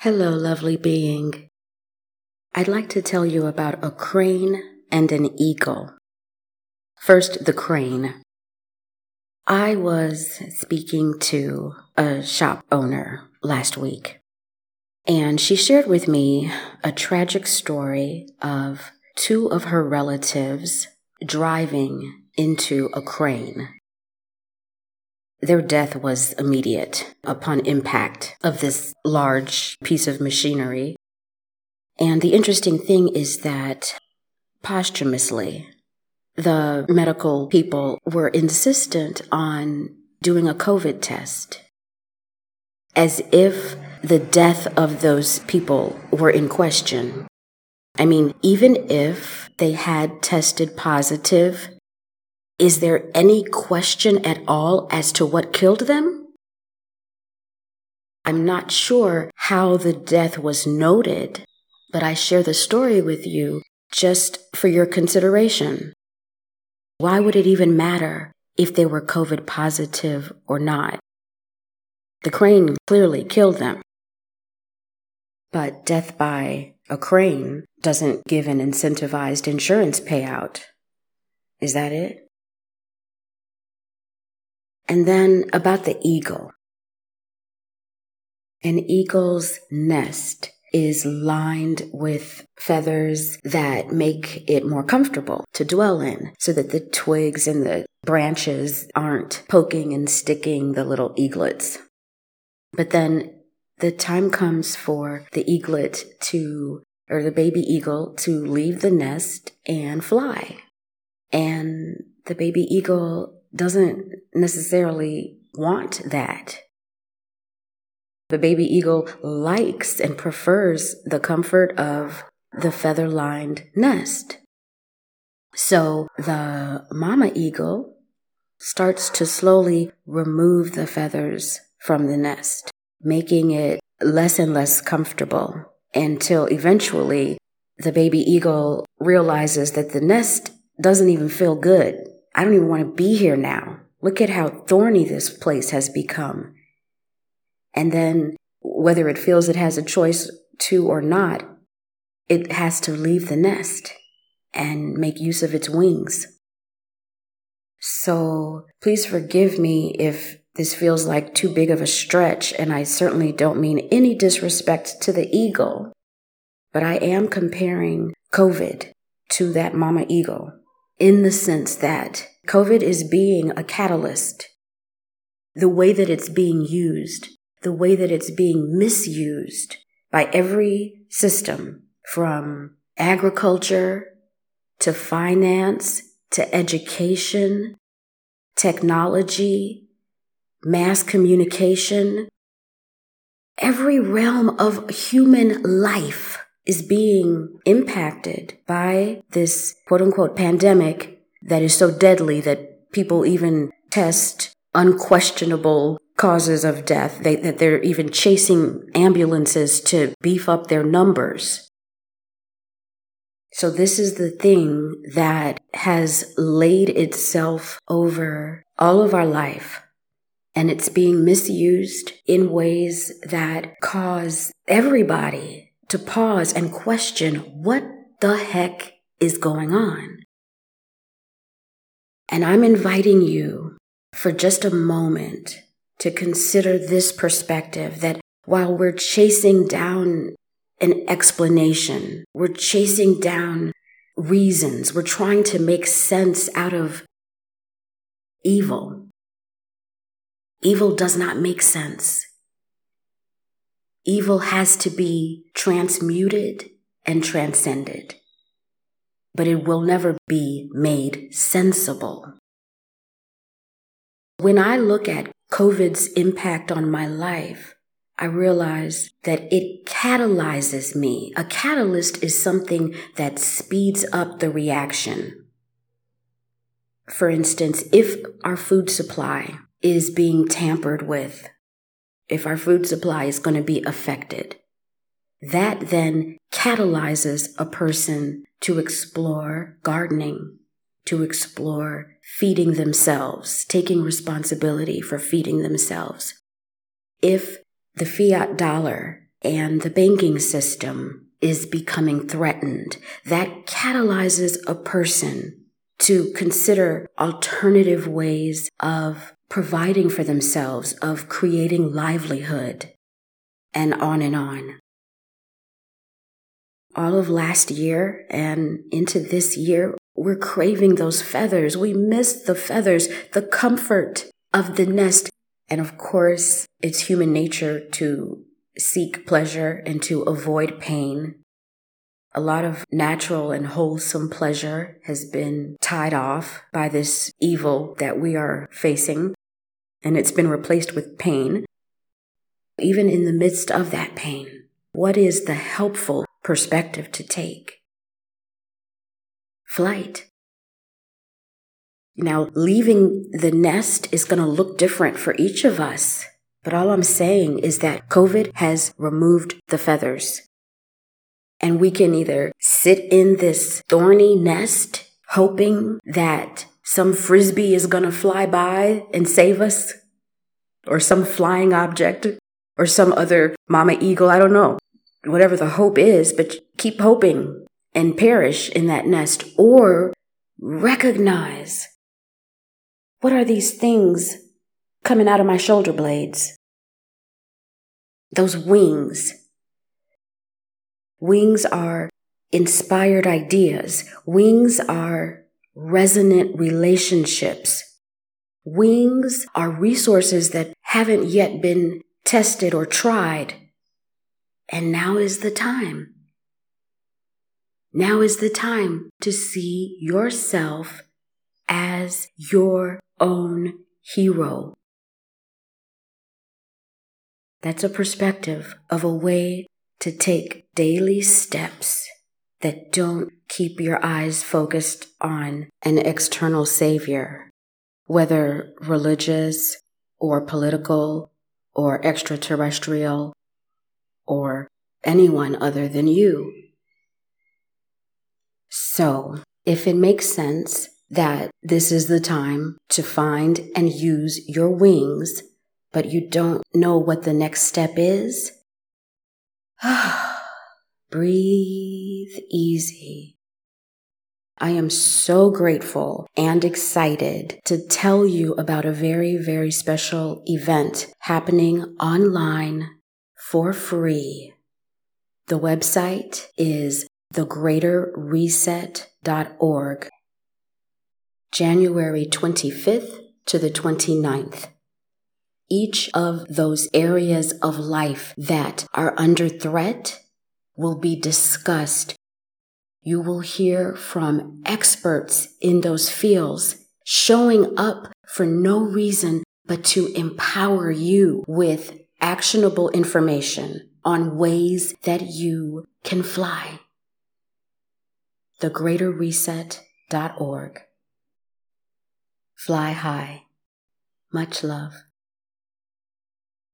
Hello, lovely being. I'd like to tell you about a crane and an eagle. First, the crane. I was speaking to a shop owner last week, and she shared with me a tragic story of two of her relatives driving into a crane. Their death was immediate upon impact of this large piece of machinery. And the interesting thing is that posthumously, the medical people were insistent on doing a COVID test as if the death of those people were in question. I mean, even if they had tested positive is there any question at all as to what killed them? I'm not sure how the death was noted, but I share the story with you just for your consideration. Why would it even matter if they were COVID positive or not? The crane clearly killed them. But death by a crane doesn't give an incentivized insurance payout. Is that it? And then about the eagle. An eagle's nest is lined with feathers that make it more comfortable to dwell in so that the twigs and the branches aren't poking and sticking the little eaglets. But then the time comes for the eaglet to, or the baby eagle to leave the nest and fly. And the baby eagle doesn't necessarily want that. The baby eagle likes and prefers the comfort of the feather lined nest. So the mama eagle starts to slowly remove the feathers from the nest, making it less and less comfortable until eventually the baby eagle realizes that the nest doesn't even feel good. I don't even want to be here now. Look at how thorny this place has become. And then, whether it feels it has a choice to or not, it has to leave the nest and make use of its wings. So please forgive me if this feels like too big of a stretch, and I certainly don't mean any disrespect to the eagle, but I am comparing COVID to that mama eagle in the sense that COVID is being a catalyst. The way that it's being used, the way that it's being misused by every system from agriculture to finance to education, technology, mass communication. Every realm of human life is being impacted by this quote unquote pandemic that is so deadly that people even test unquestionable causes of death, they, that they're even chasing ambulances to beef up their numbers. So, this is the thing that has laid itself over all of our life. And it's being misused in ways that cause everybody to pause and question what the heck is going on. And I'm inviting you for just a moment to consider this perspective that while we're chasing down an explanation, we're chasing down reasons, we're trying to make sense out of evil. Evil does not make sense. Evil has to be transmuted and transcended, but it will never be made sensible. When I look at COVID's impact on my life, I realize that it catalyzes me. A catalyst is something that speeds up the reaction. For instance, if our food supply is being tampered with if our food supply is going to be affected. That then catalyzes a person to explore gardening, to explore feeding themselves, taking responsibility for feeding themselves. If the fiat dollar and the banking system is becoming threatened. That catalyzes a person to consider alternative ways of providing for themselves, of creating livelihood, and on and on. All of last year and into this year, we're craving those feathers. We miss the feathers, the comfort of the nest. And of course, it's human nature to seek pleasure and to avoid pain. A lot of natural and wholesome pleasure has been tied off by this evil that we are facing, and it's been replaced with pain. Even in the midst of that pain, what is the helpful perspective to take? Flight. Now, leaving the nest is going to look different for each of us. But all I'm saying is that COVID has removed the feathers. And we can either sit in this thorny nest hoping that some frisbee is going to fly by and save us, or some flying object, or some other mama eagle. I don't know. Whatever the hope is, but keep hoping and perish in that nest, or recognize what are these things coming out of my shoulder blades? Those wings. Wings are inspired ideas. Wings are resonant relationships. Wings are resources that haven't yet been tested or tried. And now is the time. Now is the time to see yourself as your own hero. That's a perspective of a way to take daily steps that don't keep your eyes focused on an external savior, whether religious or political or extraterrestrial or anyone other than you. So, if it makes sense that this is the time to find and use your wings but you don't know what the next step is, breathe easy. I am so grateful and excited to tell you about a very, very special event happening online for free. The website is thegreaterreset.org, January 25th to the 29th each of those areas of life that are under threat will be discussed. You will hear from experts in those fields showing up for no reason but to empower you with actionable information on ways that you can fly. TheGreaterReset.org. Fly high. Much love.